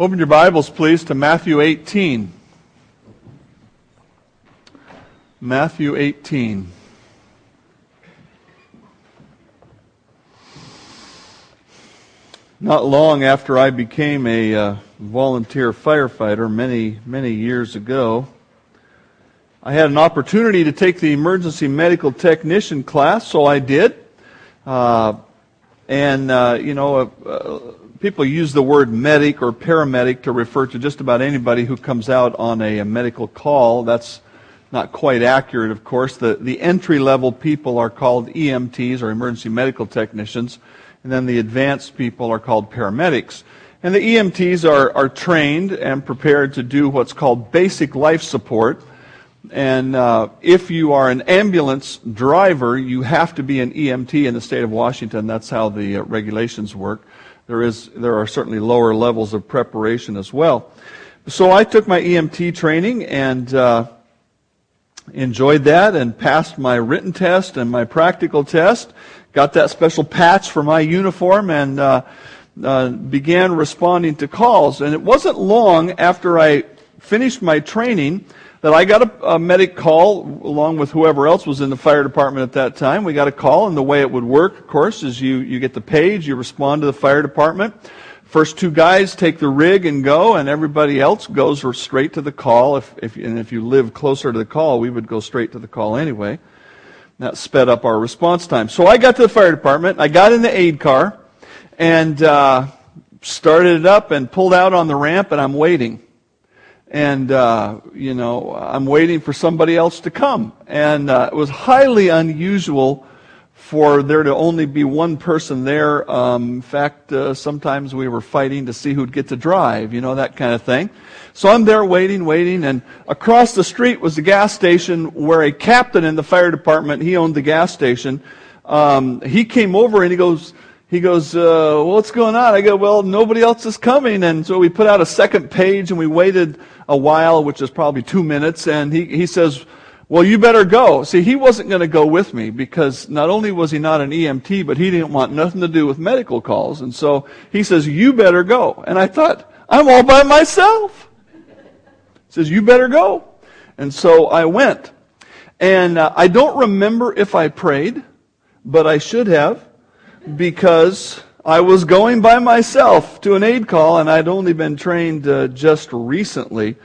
Open your Bibles, please, to Matthew 18. Matthew 18. Not long after I became a uh, volunteer firefighter many, many years ago, I had an opportunity to take the emergency medical technician class, so I did. Uh, and, uh, you know, uh, people use the word medic or paramedic to refer to just about anybody who comes out on a, a medical call. That's not quite accurate, of course. The, the entry level people are called EMTs or emergency medical technicians, and then the advanced people are called paramedics. And the EMTs are, are trained and prepared to do what's called basic life support. And uh, if you are an ambulance driver, you have to be an EMT in the state of Washington. That's how the uh, regulations work there is there are certainly lower levels of preparation as well. So I took my EMT training and uh, enjoyed that and passed my written test and my practical test. Got that special patch for my uniform and uh, uh, began responding to calls. And it wasn't long after I finished my training that I got a, a, medic call along with whoever else was in the fire department at that time. We got a call, and the way it would work, of course, is you, you get the page, you respond to the fire department. First two guys take the rig and go, and everybody else goes straight to the call. If, if, and if you live closer to the call, we would go straight to the call anyway. That sped up our response time. So I got to the fire department, I got in the aid car, and uh, started it up and pulled out on the ramp, and I'm waiting and uh, you know I'm waiting for somebody else to come. And uh, it was highly unusual for there to only be one person there. Um, in fact, uh, sometimes we were fighting to see who'd get to drive, you know that kind of thing. So I'm there waiting, waiting, and across the street was the gas station where a captain in the fire department he owned the gas station. Um, he came over and he goes he goes, uh, what's going on? I go, well, nobody else is coming. And so we put out a second page and we waited a while, which is probably two minutes. And he, he says, well, you better go. See, he wasn't going to go with me because not only was he not an EMT, but he didn't want nothing to do with medical calls. And so he says, you better go. And I thought, I'm all by myself. He says, you better go. And so I went. And uh, I don't remember if I prayed, but I should have because I was going by myself to an aid call and I'd only been trained uh, just recently.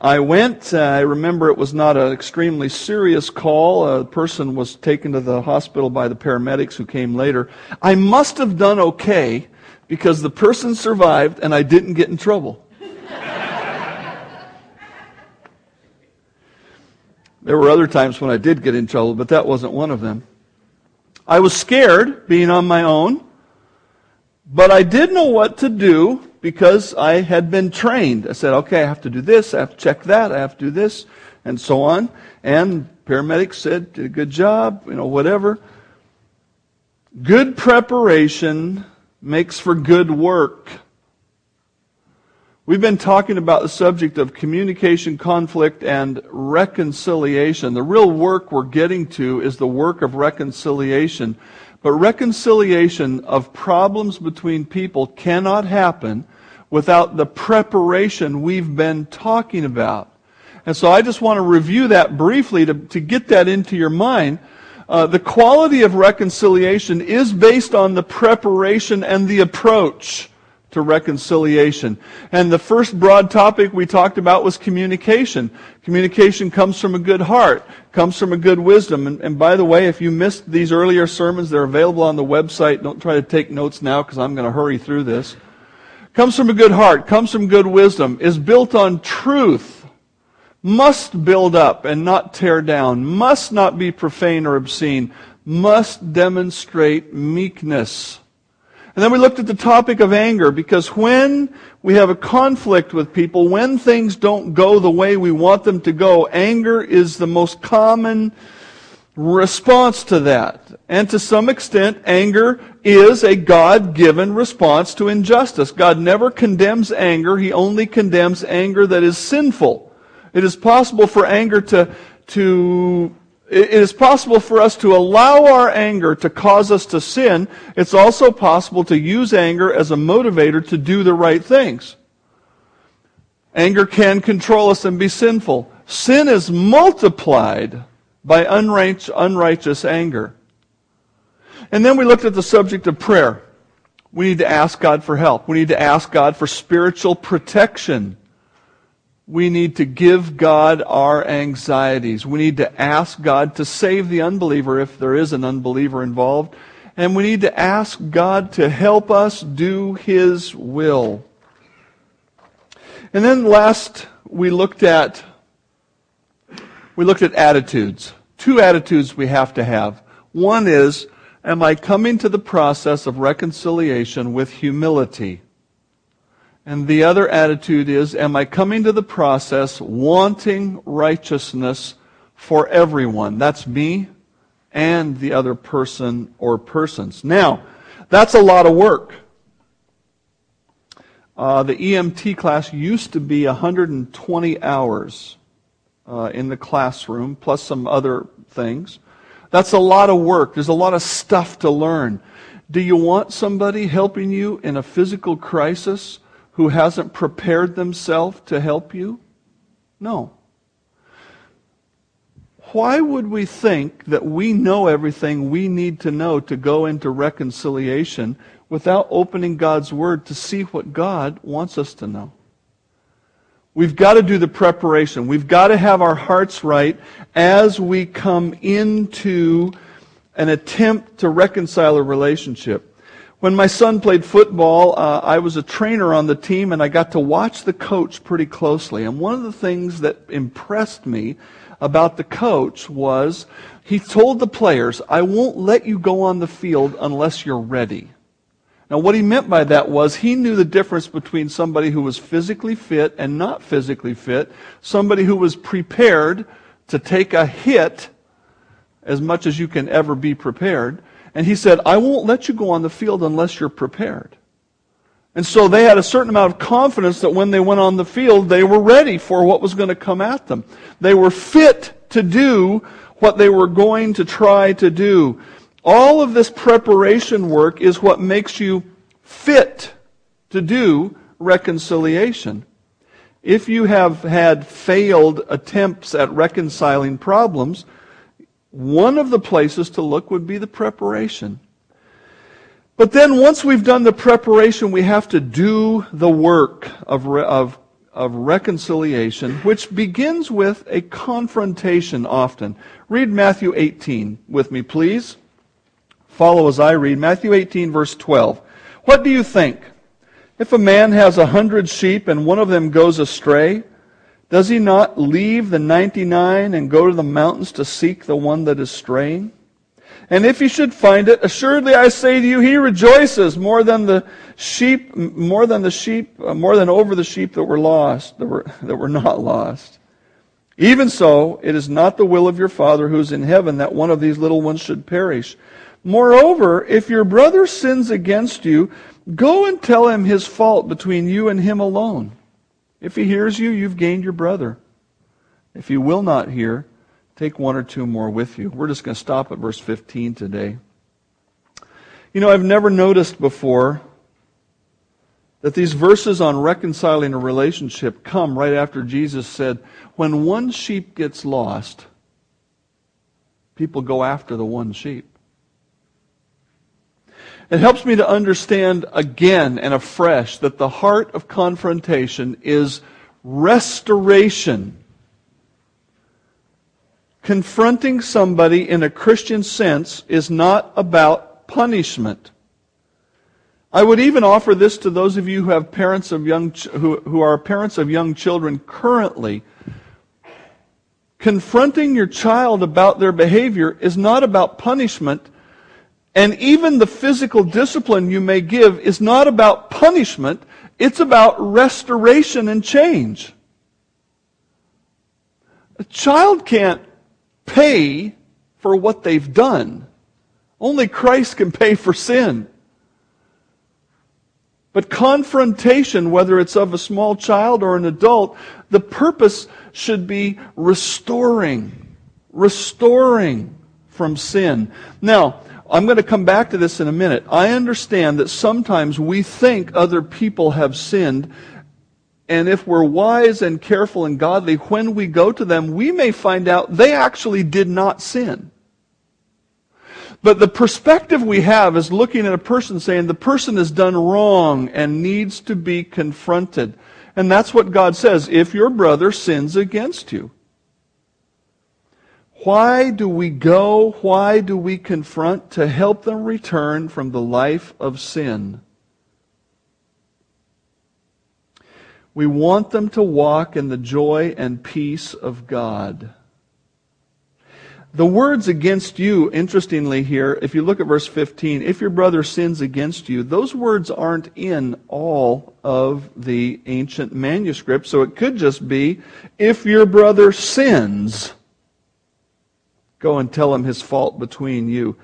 I went, uh, I remember it was not an extremely serious call. A person was taken to the hospital by the paramedics who came later. I must have done okay because the person survived and I didn't get in trouble. there were other times when I did get in trouble, but that wasn't one of them. I was scared being on my own, but I did know what to do because I had been trained. I said, okay, I have to do this, I have to check that, I have to do this, and so on. And paramedics said, did a good job, you know, whatever. Good preparation makes for good work. We've been talking about the subject of communication, conflict, and reconciliation. The real work we're getting to is the work of reconciliation. But reconciliation of problems between people cannot happen without the preparation we've been talking about. And so I just want to review that briefly to, to get that into your mind. Uh, the quality of reconciliation is based on the preparation and the approach to reconciliation. And the first broad topic we talked about was communication. Communication comes from a good heart, comes from a good wisdom. And, and, by the way, if you missed these earlier sermons, they're available on the website. Don't try to take notes now because I'm going to hurry through this. Comes from a good heart, comes from good wisdom, is built on truth, must build up and not tear down, must not be profane or obscene, must demonstrate meekness and then we looked at the topic of anger because when we have a conflict with people, when things don't go the way we want them to go, anger is the most common response to that. And to some extent, anger is a God-given response to injustice. God never condemns anger. He only condemns anger that is sinful. It is possible for anger to, to it is possible for us to allow our anger to cause us to sin. It's also possible to use anger as a motivator to do the right things. Anger can control us and be sinful. Sin is multiplied by unrighteous anger. And then we looked at the subject of prayer. We need to ask God for help. We need to ask God for spiritual protection. We need to give God our anxieties. We need to ask God to save the unbeliever if there is an unbeliever involved. And we need to ask God to help us do His will. And then last, we looked at we looked at attitudes. Two attitudes we have to have. One is, am I coming to the process of reconciliation with humility? And the other attitude is, am I coming to the process wanting righteousness for everyone? That's me and the other person or persons. Now, that's a lot of work. Uh, the EMT class used to be 120 hours uh, in the classroom, plus some other things. That's a lot of work. There's a lot of stuff to learn. Do you want somebody helping you in a physical crisis who hasn't prepared themselves to help you? No. Why would we think that we know everything we need to know to go into reconciliation without opening God's Word to see what God wants us to know? We've got to do the preparation. We've got to have our hearts right as we come into an attempt to reconcile a relationship. When my son played football, uh, I was a trainer on the team and I got to watch the coach pretty closely. And one of the things that impressed me about the coach was he told the players, I won't let you go on the field unless you're ready. Now, what he meant by that was he knew the difference between somebody who was physically fit and not physically fit, somebody who was prepared to take a hit as much as you can ever be prepared. And he said, I won't let you go on the field unless you're prepared. And so they had a certain amount of confidence that when they went on the field, they were ready for what was going to come at them. They were fit to do what they were going to try to do. All of this preparation work is what makes you fit to do reconciliation. If you have had failed attempts at reconciling problems, one of the places to look would be the preparation. But then once we've done the preparation, we have to do the work of, of, of reconciliation, which begins with a confrontation often. Read Matthew 18 with me, please. Follow as I read Matthew 18, verse 12. What do you think? If a man has a hundred sheep and one of them goes astray, does he not leave the 99 and go to the mountains to seek the one that is straying? And if he should find it, assuredly I say to you, he rejoices more than the sheep, more than the sheep, uh, more than over the sheep that were lost, that were, that were not lost. Even so, it is not the will of your Father who is in heaven that one of these little ones should perish. Moreover, if your brother sins against you, go and tell him his fault between you and him alone. If he hears you, you've gained your brother. If he will not hear, take one or two more with you. We're just going to stop at verse 15 today. You know, I've never noticed before that these verses on reconciling a relationship come right after Jesus said, when one sheep gets lost, people go after the one sheep. It helps me to understand again and afresh that the heart of confrontation is restoration. Confronting somebody in a Christian sense is not about punishment. I would even offer this to those of you who have parents of young who, who are parents of young children currently. Confronting your child about their behavior is not about punishment and even the physical discipline you may give is not about punishment, it's about restoration and change. A child can't pay for what they've done. Only Christ can pay for sin. But confrontation, whether it's of a small child or an adult, the purpose should be restoring. Restoring from sin. Now, I'm going to come back to this in a minute. I understand that sometimes we think other people have sinned And if we're wise and careful and godly, when we go to them, we may find out they actually did not sin. But the perspective we have is looking at a person saying the person has done wrong and needs to be confronted. And that's what God says if your brother sins against you. Why do we go? Why do we confront? To help them return from the life of sin. We want them to walk in the joy and peace of God. The words against you, interestingly here, if you look at verse 15, if your brother sins against you, those words aren't in all of the ancient manuscripts, so it could just be, if your brother sins, go and tell him his fault between you.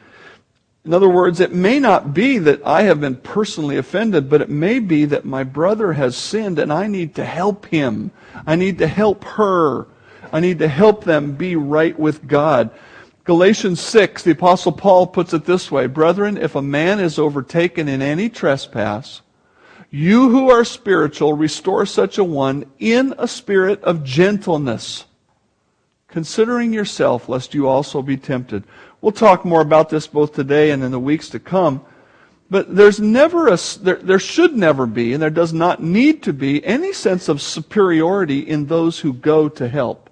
In other words, it may not be that I have been personally offended, but it may be that my brother has sinned and I need to help him. I need to help her. I need to help them be right with God. Galatians 6, the apostle Paul puts it this way, Brethren, if a man is overtaken in any trespass, you who are spiritual, restore such a one in a spirit of gentleness, considering yourself, lest you also be tempted. We'll talk more about this both today and in the weeks to come. But there's never a, there, there should never be, and there does not need to be, any sense of superiority in those who go to help.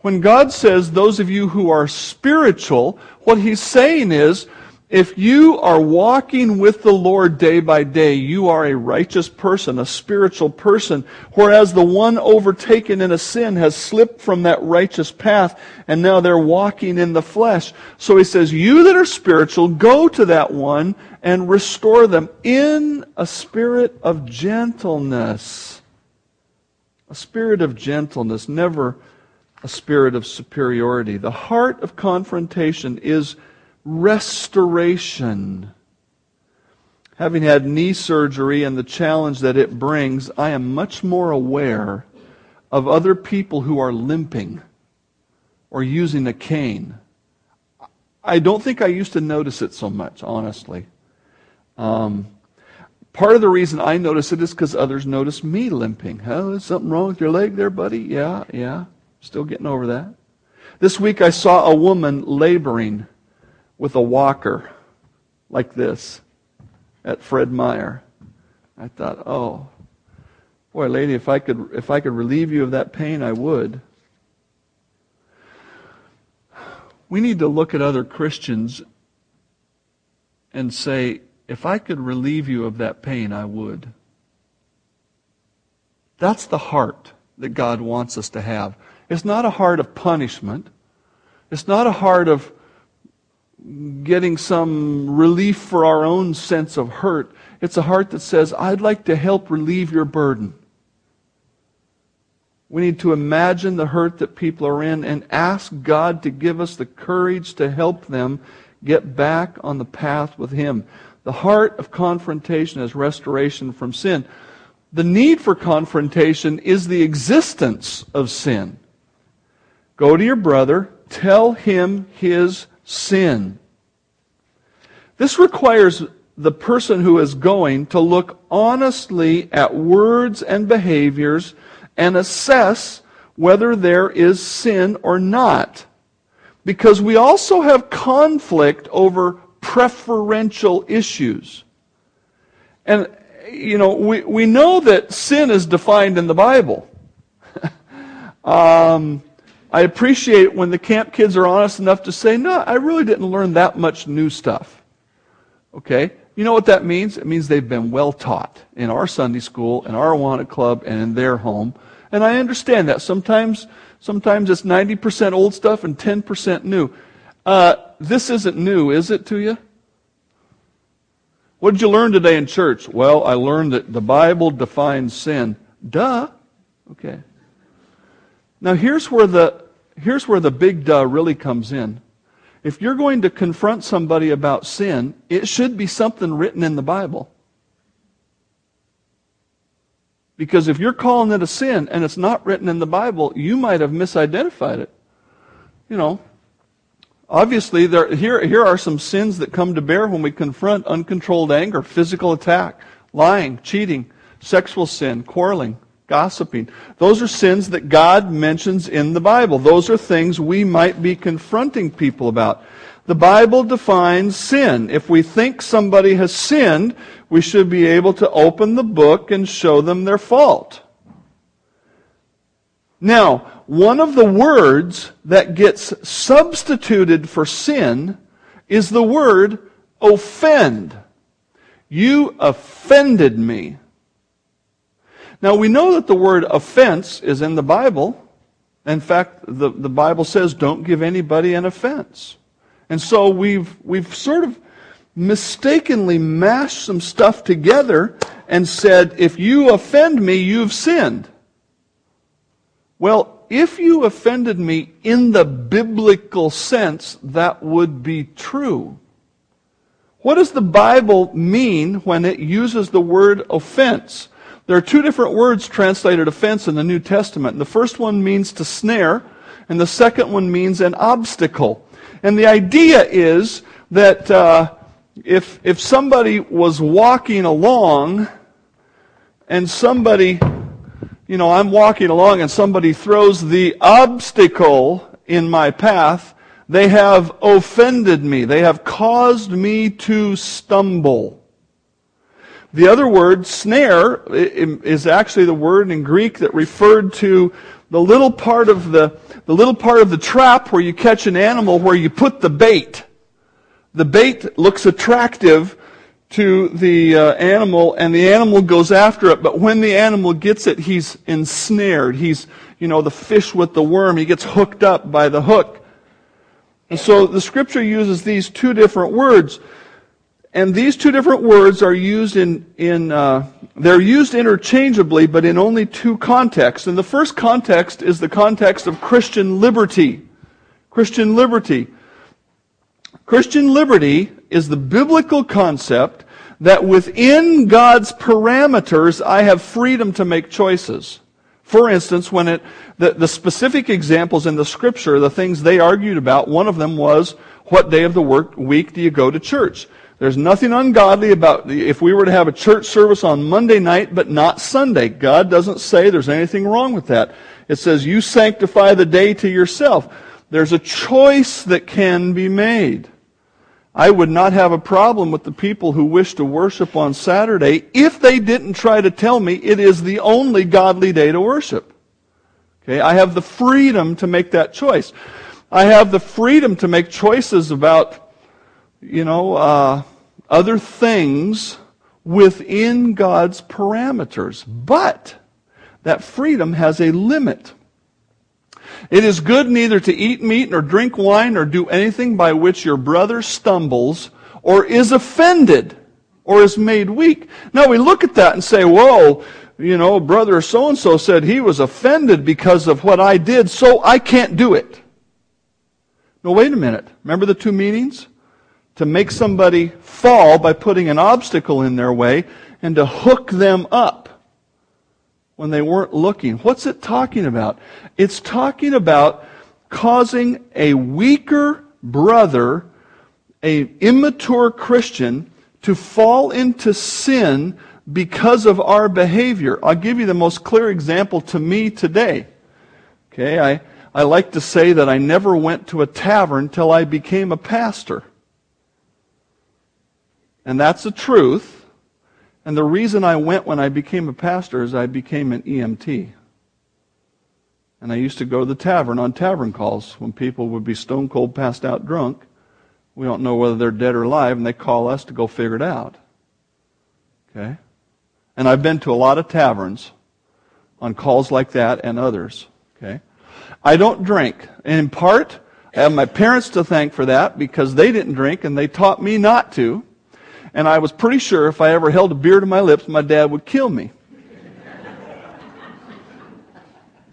When God says, those of you who are spiritual, what He's saying is, if you are walking with the Lord day by day, you are a righteous person, a spiritual person, whereas the one overtaken in a sin has slipped from that righteous path and now they're walking in the flesh. So he says, you that are spiritual, go to that one and restore them in a spirit of gentleness. A spirit of gentleness, never a spirit of superiority. The heart of confrontation is restoration. Having had knee surgery and the challenge that it brings, I am much more aware of other people who are limping or using a cane. I don't think I used to notice it so much, honestly. Um, part of the reason I notice it is because others notice me limping. Oh, is something wrong with your leg there, buddy? Yeah, yeah. Still getting over that. This week I saw a woman laboring with a walker like this at Fred Meyer. I thought, oh, boy, lady, if I could, if I could relieve you of that pain, I would. We need to look at other Christians and say, if I could relieve you of that pain, I would. That's the heart that God wants us to have. It's not a heart of punishment. It's not a heart of getting some relief for our own sense of hurt. It's a heart that says, I'd like to help relieve your burden. We need to imagine the hurt that people are in and ask God to give us the courage to help them get back on the path with Him. The heart of confrontation is restoration from sin. The need for confrontation is the existence of sin. Go to your brother, tell him his sin. This requires the person who is going to look honestly at words and behaviors and assess whether there is sin or not. Because we also have conflict over preferential issues. And, you know, we, we know that sin is defined in the Bible. um, I appreciate when the camp kids are honest enough to say, no, I really didn't learn that much new stuff. Okay? You know what that means? It means they've been well taught in our Sunday school, in our Awana club, and in their home. And I understand that. Sometimes, sometimes it's 90% old stuff and 10% new. Uh, this isn't new, is it to you? What did you learn today in church? Well, I learned that the Bible defines sin. Duh. Okay. Now here's where the here's where the big duh really comes in. If you're going to confront somebody about sin, it should be something written in the Bible. Because if you're calling it a sin and it's not written in the Bible, you might have misidentified it. You know, obviously there, here, here are some sins that come to bear when we confront uncontrolled anger, physical attack, lying, cheating, sexual sin, quarreling, gossiping. Those are sins that God mentions in the Bible. Those are things we might be confronting people about. The Bible defines sin. If we think somebody has sinned, we should be able to open the book and show them their fault. Now, one of the words that gets substituted for sin is the word offend. You offended me. Now, we know that the word offense is in the Bible. In fact, the, the Bible says don't give anybody an offense. And so we've, we've sort of mistakenly mashed some stuff together and said, if you offend me, you've sinned. Well, if you offended me in the biblical sense, that would be true. What does the Bible mean when it uses the word offense? There are two different words translated offense in the New Testament. The first one means to snare, and the second one means an obstacle. And the idea is that uh, if, if somebody was walking along and somebody, you know, I'm walking along and somebody throws the obstacle in my path, they have offended me. They have caused me to stumble. The other word, snare, is actually the word in Greek that referred to the little part of the, the little part of the trap where you catch an animal where you put the bait. The bait looks attractive to the uh, animal and the animal goes after it, but when the animal gets it, he's ensnared. He's, you know, the fish with the worm. He gets hooked up by the hook. And so the scripture uses these two different words. And these two different words are used in, in uh, they're used interchangeably, but in only two contexts. And the first context is the context of Christian liberty. Christian liberty. Christian liberty is the biblical concept that within God's parameters, I have freedom to make choices. For instance, when it, the, the specific examples in the scripture, the things they argued about, one of them was, what day of the work, week do you go to church? There's nothing ungodly about if we were to have a church service on Monday night but not Sunday. God doesn't say there's anything wrong with that. It says you sanctify the day to yourself. There's a choice that can be made. I would not have a problem with the people who wish to worship on Saturday if they didn't try to tell me it is the only godly day to worship. Okay, I have the freedom to make that choice. I have the freedom to make choices about you know, uh, other things within God's parameters. But that freedom has a limit. It is good neither to eat meat nor drink wine or do anything by which your brother stumbles or is offended or is made weak. Now we look at that and say, whoa, you know, brother so and so said he was offended because of what I did, so I can't do it. No, wait a minute. Remember the two meanings? To make somebody fall by putting an obstacle in their way and to hook them up when they weren't looking. What's it talking about? It's talking about causing a weaker brother, a immature Christian, to fall into sin because of our behavior. I'll give you the most clear example to me today. Okay, I, I like to say that I never went to a tavern till I became a pastor. And that's the truth. And the reason I went when I became a pastor is I became an EMT. And I used to go to the tavern on tavern calls when people would be stone cold passed out drunk. We don't know whether they're dead or alive, and they call us to go figure it out. Okay? And I've been to a lot of taverns on calls like that and others. Okay? I don't drink. And in part, I have my parents to thank for that because they didn't drink and they taught me not to and I was pretty sure if I ever held a beer to my lips, my dad would kill me.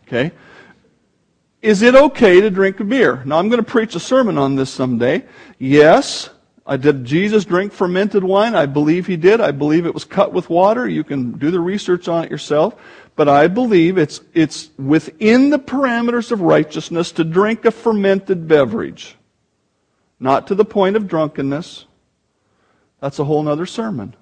Okay? Is it okay to drink a beer? Now, I'm going to preach a sermon on this someday. Yes, I did Jesus drink fermented wine? I believe he did. I believe it was cut with water. You can do the research on it yourself. But I believe it's, it's within the parameters of righteousness to drink a fermented beverage. Not to the point of drunkenness. That's a whole other sermon.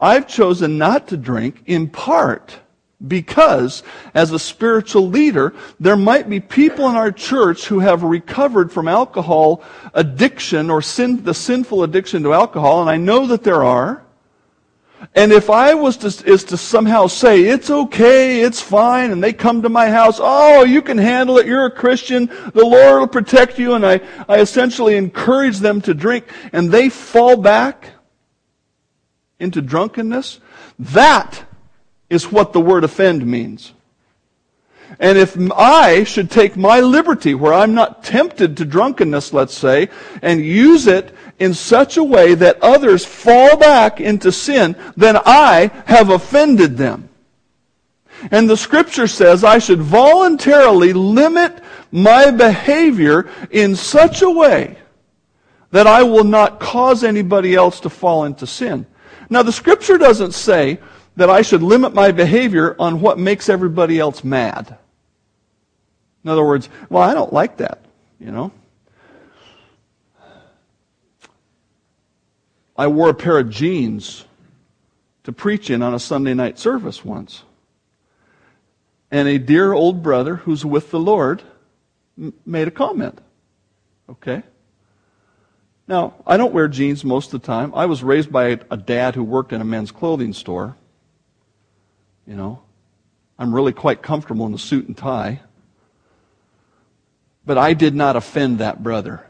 I've chosen not to drink in part Because, as a spiritual leader, there might be people in our church who have recovered from alcohol addiction or sin, the sinful addiction to alcohol, and I know that there are. And if I was to, is to somehow say, it's okay, it's fine, and they come to my house, oh, you can handle it, you're a Christian, the Lord will protect you, and I, I essentially encourage them to drink, and they fall back into drunkenness, that is what the word offend means. And if I should take my liberty, where I'm not tempted to drunkenness, let's say, and use it in such a way that others fall back into sin, then I have offended them. And the scripture says I should voluntarily limit my behavior in such a way that I will not cause anybody else to fall into sin. Now, the scripture doesn't say that I should limit my behavior on what makes everybody else mad. In other words, well, I don't like that, you know. I wore a pair of jeans to preach in on a Sunday night service once. And a dear old brother who's with the Lord made a comment. Okay? Now, I don't wear jeans most of the time. I was raised by a dad who worked in a men's clothing store. You know, I'm really quite comfortable in a suit and tie. But I did not offend that brother.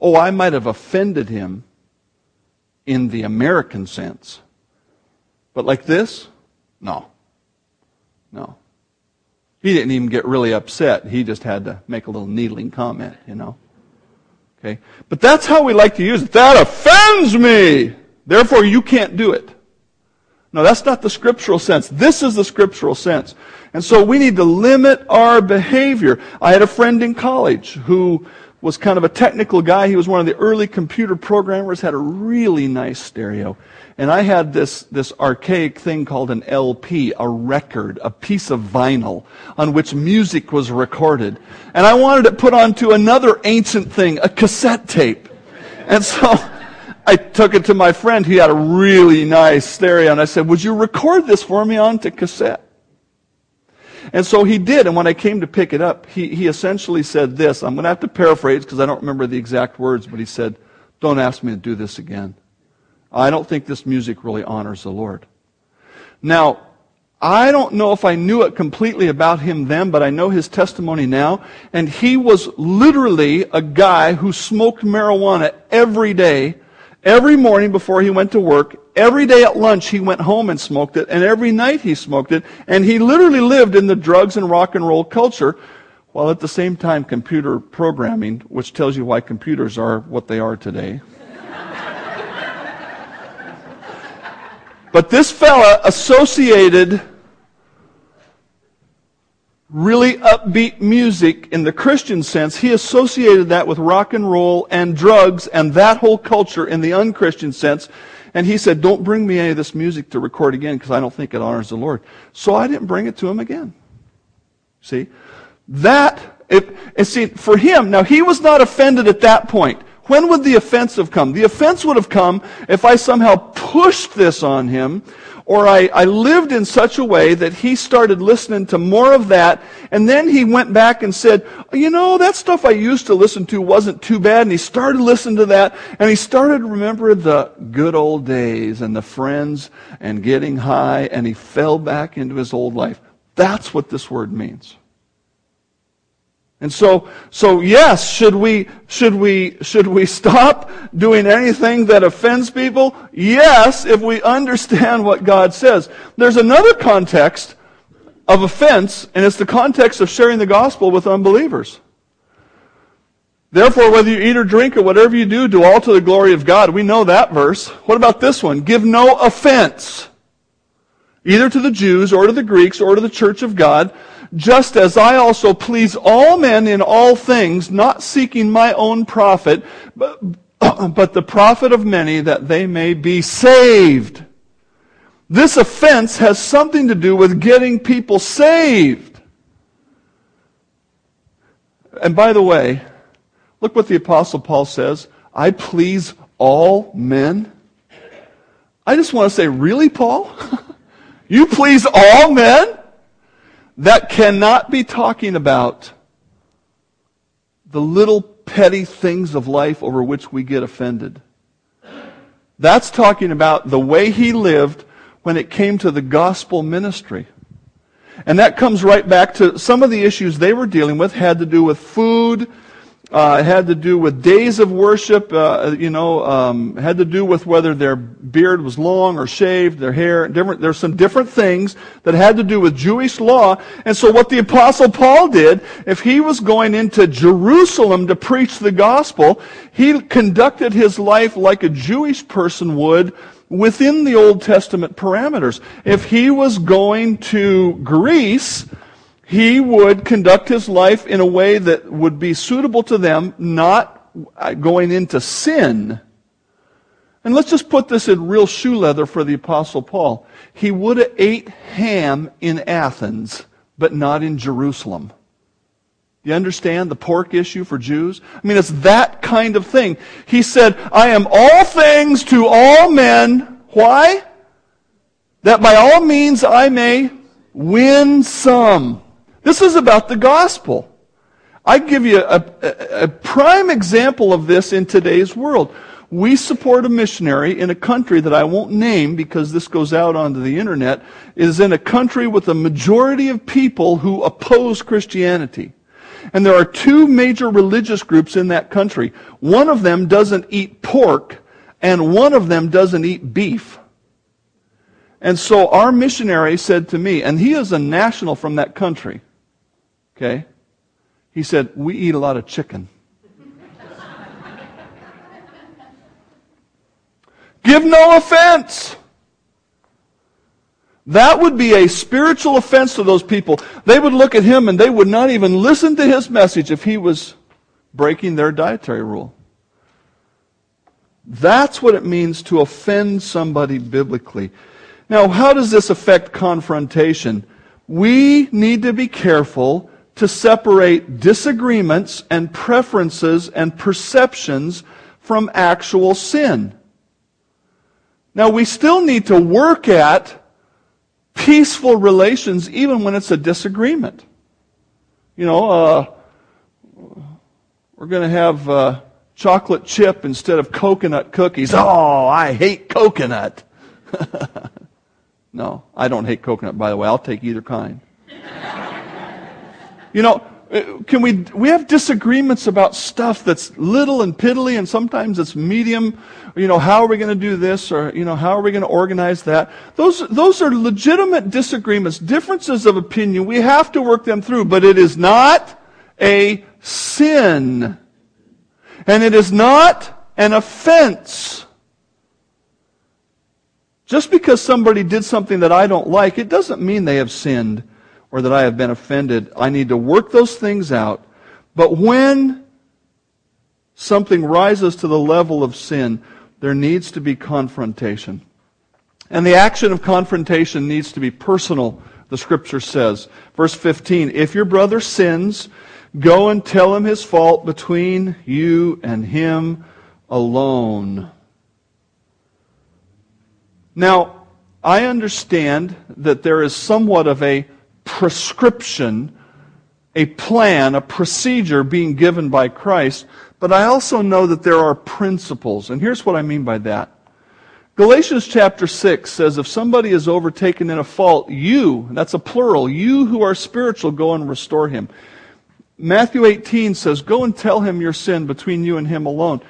Oh, I might have offended him in the American sense. But like this? No. No. He didn't even get really upset. He just had to make a little needling comment, you know. Okay? But that's how we like to use it. That offends me! Therefore, you can't do it. No, that's not the scriptural sense. This is the scriptural sense. And so we need to limit our behavior. I had a friend in college who was kind of a technical guy. He was one of the early computer programmers, had a really nice stereo. And I had this, this archaic thing called an LP, a record, a piece of vinyl on which music was recorded. And I wanted it put onto another ancient thing, a cassette tape. And so I took it to my friend. He had a really nice stereo, and I said, Would you record this for me onto cassette? And so he did, and when I came to pick it up, he, he essentially said this. I'm going to have to paraphrase because I don't remember the exact words, but he said, Don't ask me to do this again. I don't think this music really honors the Lord. Now, I don't know if I knew it completely about him then, but I know his testimony now. And he was literally a guy who smoked marijuana every day Every morning before he went to work, every day at lunch he went home and smoked it, and every night he smoked it, and he literally lived in the drugs and rock and roll culture, while at the same time computer programming, which tells you why computers are what they are today. but this fella associated really upbeat music in the Christian sense, he associated that with rock and roll and drugs and that whole culture in the unchristian sense. And he said, Don't bring me any of this music to record again because I don't think it honors the Lord. So I didn't bring it to him again. See? That, if, and see, for him, now he was not offended at that point. When would the offense have come? The offense would have come if I somehow pushed this on him or I, I lived in such a way that he started listening to more of that, and then he went back and said, you know, that stuff I used to listen to wasn't too bad, and he started listening to that, and he started remembering the good old days and the friends and getting high, and he fell back into his old life. That's what this word means. And so, so yes, should we, should we, should we stop doing anything that offends people? Yes, if we understand what God says. There's another context of offense, and it's the context of sharing the gospel with unbelievers. Therefore, whether you eat or drink or whatever you do, do all to the glory of God. We know that verse. What about this one? Give no offense, either to the Jews or to the Greeks or to the church of God just as I also please all men in all things, not seeking my own profit, but, but the profit of many that they may be saved. This offense has something to do with getting people saved. And by the way, look what the Apostle Paul says I please all men. I just want to say, really, Paul? You please all men? That cannot be talking about the little petty things of life over which we get offended. That's talking about the way he lived when it came to the gospel ministry. And that comes right back to some of the issues they were dealing with had to do with food, uh, had to do with days of worship, uh, you know, um, had to do with whether their beard was long or shaved, their hair, different, there's some different things that had to do with Jewish law. And so what the apostle Paul did, if he was going into Jerusalem to preach the gospel, he conducted his life like a Jewish person would within the Old Testament parameters. If he was going to Greece, he would conduct his life in a way that would be suitable to them, not uh, going into sin. And let's just put this in real shoe leather for the Apostle Paul. He would have ate ham in Athens, but not in Jerusalem. You understand the pork issue for Jews? I mean, it's that kind of thing. He said, I am all things to all men. Why? That by all means I may win some. This is about the gospel. I give you a, a, a, prime example of this in today's world. We support a missionary in a country that I won't name because this goes out onto the internet, is in a country with a majority of people who oppose Christianity. And there are two major religious groups in that country. One of them doesn't eat pork, and one of them doesn't eat beef. And so our missionary said to me, and he is a national from that country, Okay? He said, We eat a lot of chicken. Give no offense. That would be a spiritual offense to those people. They would look at him and they would not even listen to his message if he was breaking their dietary rule. That's what it means to offend somebody biblically. Now, how does this affect confrontation? We need to be careful to separate disagreements and preferences and perceptions from actual sin. Now, we still need to work at peaceful relations even when it's a disagreement. You know, uh, we're going to have uh, chocolate chip instead of coconut cookies. Oh, I hate coconut. no, I don't hate coconut, by the way. I'll take either kind. You know, uh, can we, we have disagreements about stuff that's little and piddly and sometimes it's medium. You know, how are we going to do this or, you know, how are we going to organize that? Those, those are legitimate disagreements, differences of opinion. We have to work them through, but it is not a sin. And it is not an offense. Just because somebody did something that I don't like, it doesn't mean they have sinned or that I have been offended. I need to work those things out. But when something rises to the level of sin, there needs to be confrontation. And the action of confrontation needs to be personal, the scripture says. Verse 15 If your brother sins, go and tell him his fault between you and him alone. Now, I understand that there is somewhat of a prescription, a plan, a procedure being given by Christ, but I also know that there are principles. And here's what I mean by that. Galatians chapter 6 says, if somebody is overtaken in a fault, you, that's a plural, you who are spiritual, go and restore him. Matthew 18 says, go and tell him your sin between you and him alone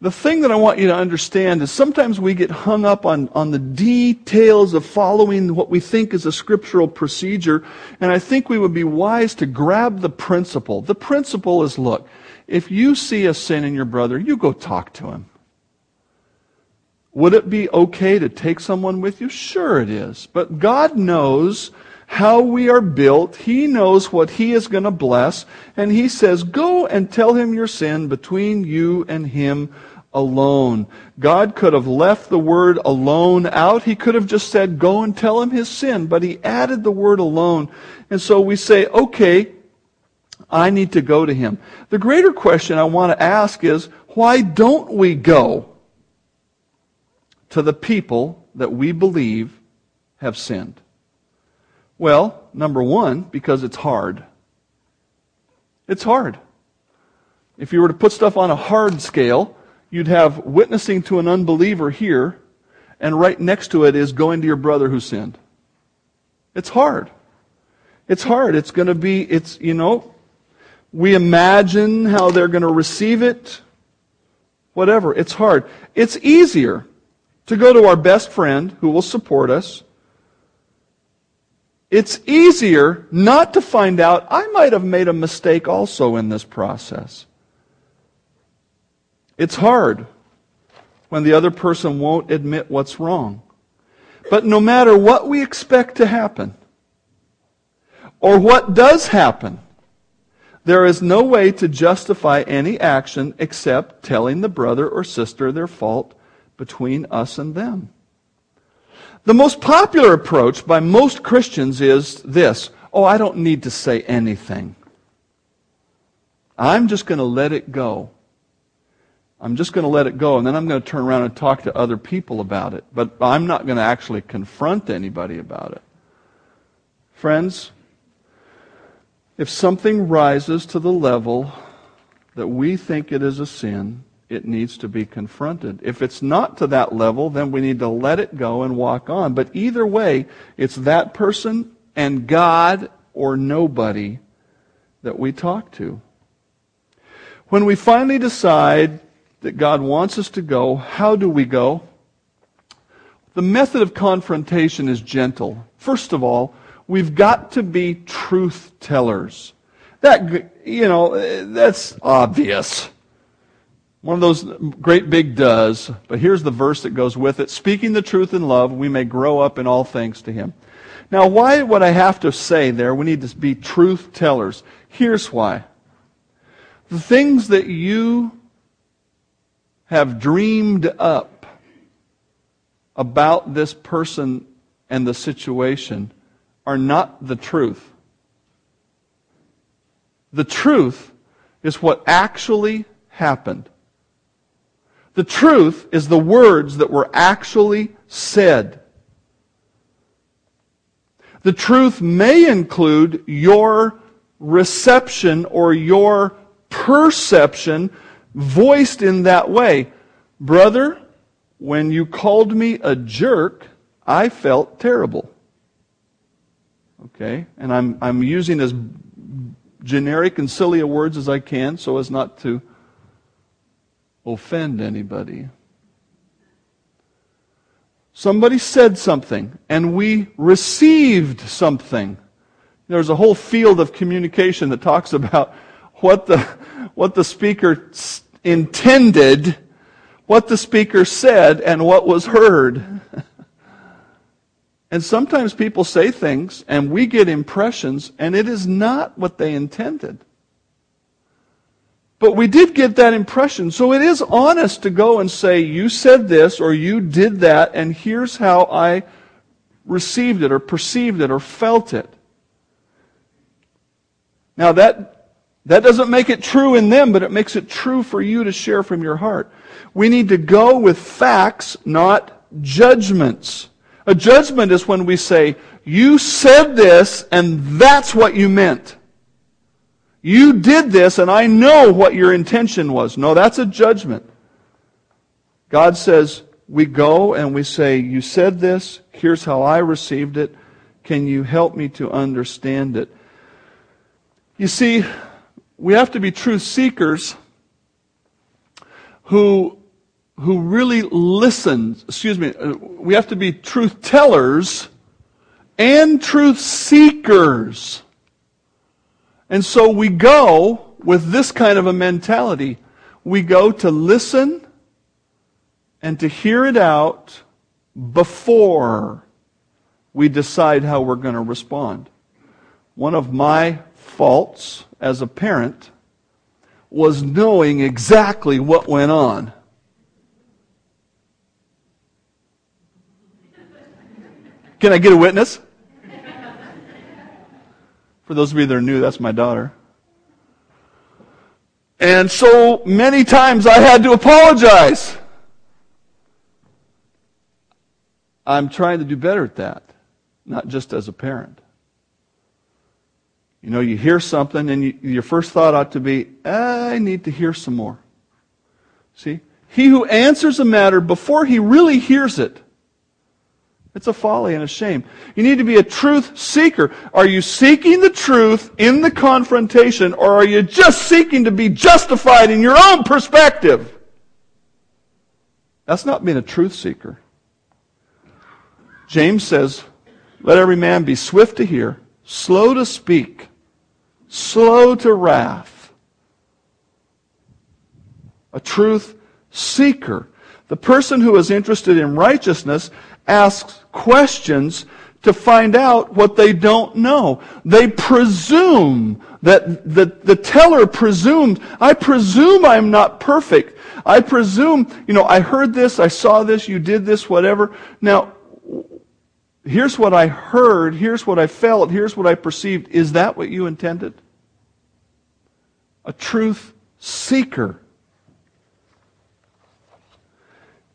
the thing that I want you to understand is sometimes we get hung up on, on the details of following what we think is a scriptural procedure, and I think we would be wise to grab the principle. The principle is look, if you see a sin in your brother, you go talk to him. Would it be okay to take someone with you? Sure it is. But God knows how we are built. He knows what He is going to bless. And He says, go and tell him your sin between you and him alone. God could have left the word alone out. He could have just said, go and tell him his sin, but he added the word alone. And so we say, okay, I need to go to him. The greater question I want to ask is, why don't we go to the people that we believe have sinned? Well, number one, because it's hard. It's hard. If you were to put stuff on a hard scale, you'd have witnessing to an unbeliever here, and right next to it is going to your brother who sinned. It's hard. It's hard. It's going to be, it's, you know, we imagine how they're going to receive it. Whatever. It's hard. It's easier to go to our best friend who will support us. It's easier not to find out I might have made a mistake also in this process. It's hard when the other person won't admit what's wrong. But no matter what we expect to happen, or what does happen, there is no way to justify any action except telling the brother or sister their fault between us and them. The most popular approach by most Christians is this oh, I don't need to say anything. I'm just going to let it go. I'm just going to let it go, and then I'm going to turn around and talk to other people about it. But I'm not going to actually confront anybody about it. Friends, if something rises to the level that we think it is a sin, it needs to be confronted. If it's not to that level, then we need to let it go and walk on. But either way, it's that person and God or nobody that we talk to. When we finally decide that God wants us to go, how do we go? The method of confrontation is gentle. First of all, we've got to be truth tellers. That, you know, that's obvious. One of those great big does, but here's the verse that goes with it. Speaking the truth in love, we may grow up in all things to Him. Now, why would I have to say there we need to be truth tellers? Here's why. The things that you have dreamed up about this person and the situation are not the truth. The truth is what actually happened. The truth is the words that were actually said. The truth may include your reception or your perception voiced in that way. Brother, when you called me a jerk, I felt terrible. Okay? And I'm, I'm using as generic and silly a words as I can so as not to offend anybody. Somebody said something, and we received something. There's a whole field of communication that talks about what the, what the speaker intended, what the speaker said, and what was heard. And sometimes people say things and we get impressions and it is not what they intended. But we did get that impression. So it is honest to go and say, you said this or you did that and here's how I received it or perceived it or felt it. Now that, that doesn't make it true in them, but it makes it true for you to share from your heart. We need to go with facts, not judgments. A judgment is when we say, you said this and that's what you meant. You did this and I know what your intention was. No, that's a judgment. God says, we go and we say, you said this, here's how I received it. Can you help me to understand it? You see, we have to be truth seekers who who really listen, excuse me, we have to be truth tellers and truth seekers. And so we go with this kind of a mentality. We go to listen and to hear it out before we decide how we're going to respond. One of my faults as a parent was knowing exactly what went on. Can I get a witness? For those of you that are new, that's my daughter. And so many times I had to apologize. I'm trying to do better at that. not just as a parent. You know, you hear something and you, your first thought ought to be, I need to hear some more. See? He who answers a matter before he really hears it, it's a folly and a shame. You need to be a truth seeker. Are you seeking the truth in the confrontation or are you just seeking to be justified in your own perspective? That's not being a truth seeker. James says, let every man be swift to hear, slow to speak, slow to wrath, a truth seeker. The person who is interested in righteousness asks questions to find out what they don't know. They presume that the, the teller presumed, I presume I'm not perfect. I presume, you know, I heard this, I saw this, you did this, whatever. Now, here's what I heard, here's what I felt, here's what I perceived. Is that what you intended? a truth seeker.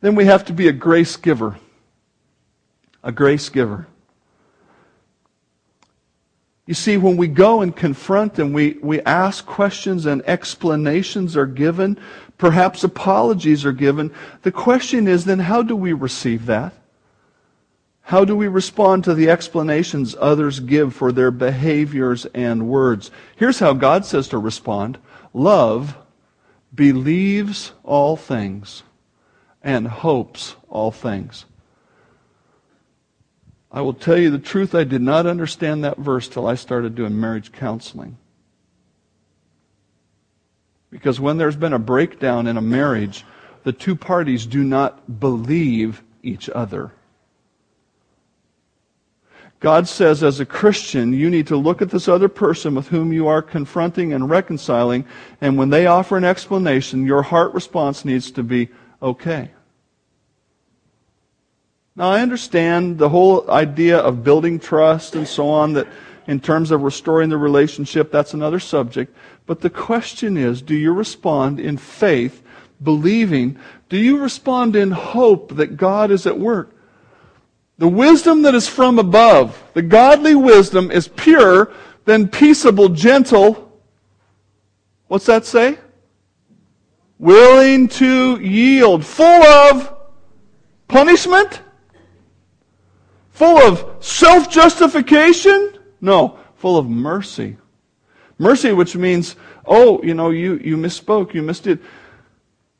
Then we have to be a grace giver. A grace giver. You see, when we go and confront and we, we ask questions and explanations are given, perhaps apologies are given, the question is then how do we receive that? How do we respond to the explanations others give for their behaviors and words? Here's how God says to respond Love believes all things and hopes all things. I will tell you the truth, I did not understand that verse till I started doing marriage counseling. Because when there's been a breakdown in a marriage, the two parties do not believe each other. God says, as a Christian, you need to look at this other person with whom you are confronting and reconciling, and when they offer an explanation, your heart response needs to be, okay. Now, I understand the whole idea of building trust and so on, that in terms of restoring the relationship, that's another subject. But the question is, do you respond in faith, believing? Do you respond in hope that God is at work? The wisdom that is from above, the godly wisdom is pure, then peaceable, gentle. What's that say? Willing to yield, full of punishment? Full of self justification? No, full of mercy. Mercy, which means, oh, you know, you, you misspoke, you misdid.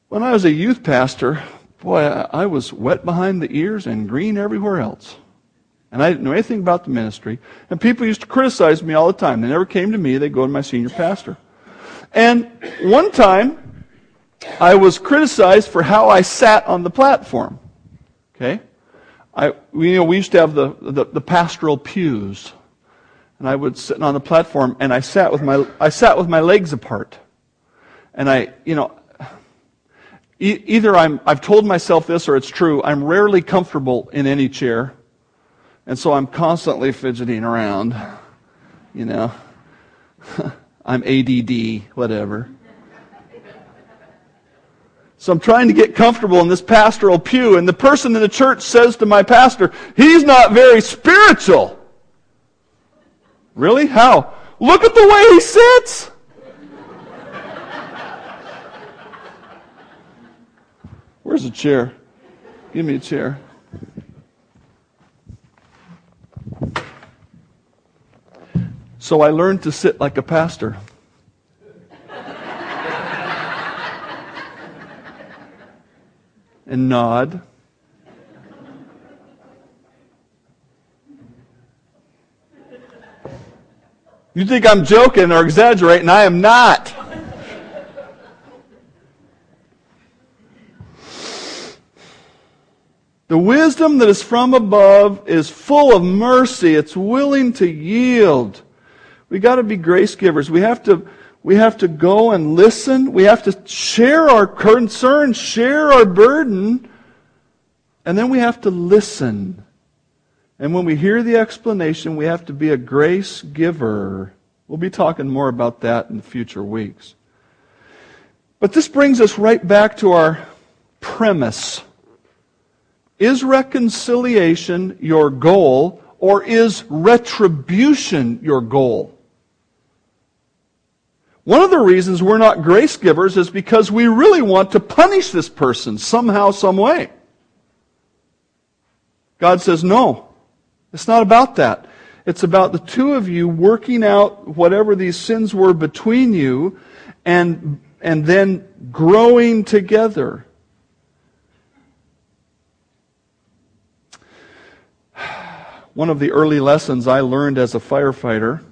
When I was a youth pastor, boy, I, was wet behind the ears and green everywhere else. And I didn't know anything about the ministry. And people used to criticize me all the time. They never came to me, they'd go to my senior pastor. And one time, I was criticized for how I sat on the platform. Okay? I, you know, we used to have the, the, the pastoral pews. And I would sit on the platform and I sat with my, I sat with my legs apart. And I, you know, either I'm, I've told myself this or it's true. I'm rarely comfortable in any chair. And so I'm constantly fidgeting around. You know, I'm ADD, whatever. So I'm trying to get comfortable in this pastoral pew, and the person in the church says to my pastor, He's not very spiritual. Really? How? Look at the way he sits. Where's a chair? Give me a chair. So I learned to sit like a pastor. And nod. You think I'm joking or exaggerating? I am not. The wisdom that is from above is full of mercy. It's willing to yield. We got to be grace givers. We have to, we have to go and listen. We have to share our concern, share our burden. And then we have to listen. And when we hear the explanation, we have to be a grace giver. We'll be talking more about that in future weeks. But this brings us right back to our premise is reconciliation your goal Or is retribution your goal? One of the reasons we're not grace givers is because we really want to punish this person somehow, some way. God says, no, it's not about that. It's about the two of you working out whatever these sins were between you and, and then growing together. One of the early lessons I learned as a firefighter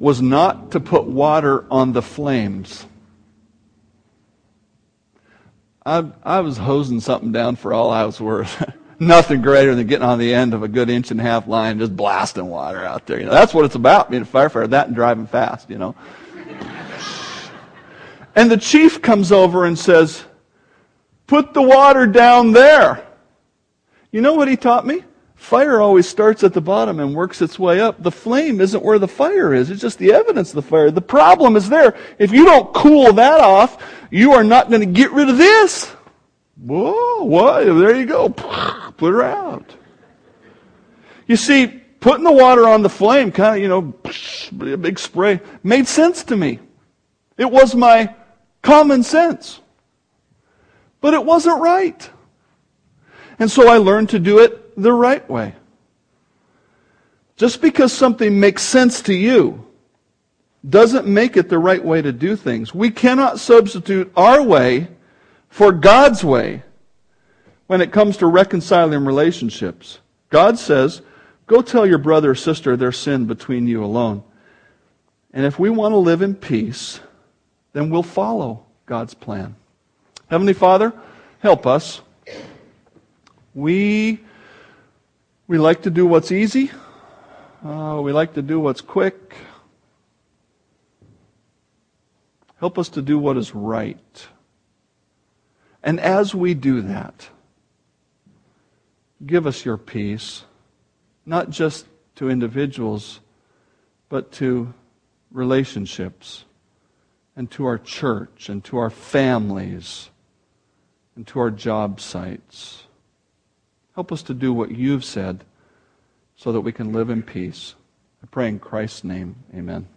was not to put water on the flames. I, I was hosing something down for all I was worth. Nothing greater than getting on the end of a good inch and a half line, and just blasting water out there. You know, that's what it's about, being a firefighter. That and driving fast, you know. and the chief comes over and says, "Put the water down there." You know what he taught me? Fire always starts at the bottom and works its way up. The flame isn't where the fire is. It's just the evidence of the fire. The problem is there. If you don't cool that off, you are not going to get rid of this. Whoa, what? There you go. Put her out. You see, putting the water on the flame, kind of, you know, a big spray, made sense to me. It was my common sense. But it wasn't right. And so I learned to do it the right way. Just because something makes sense to you doesn't make it the right way to do things. We cannot substitute our way for God's way when it comes to reconciling relationships. God says, go tell your brother or sister their sin between you alone. And if we want to live in peace, then we'll follow God's plan. Heavenly Father, help us. We we like to do what's easy. Uh, we like to do what's quick. Help us to do what is right. And as we do that, give us your peace, not just to individuals, but to relationships, and to our church, and to our families, and to our job sites. Help us to do what you've said so that we can live in peace. I pray in Christ's name, amen.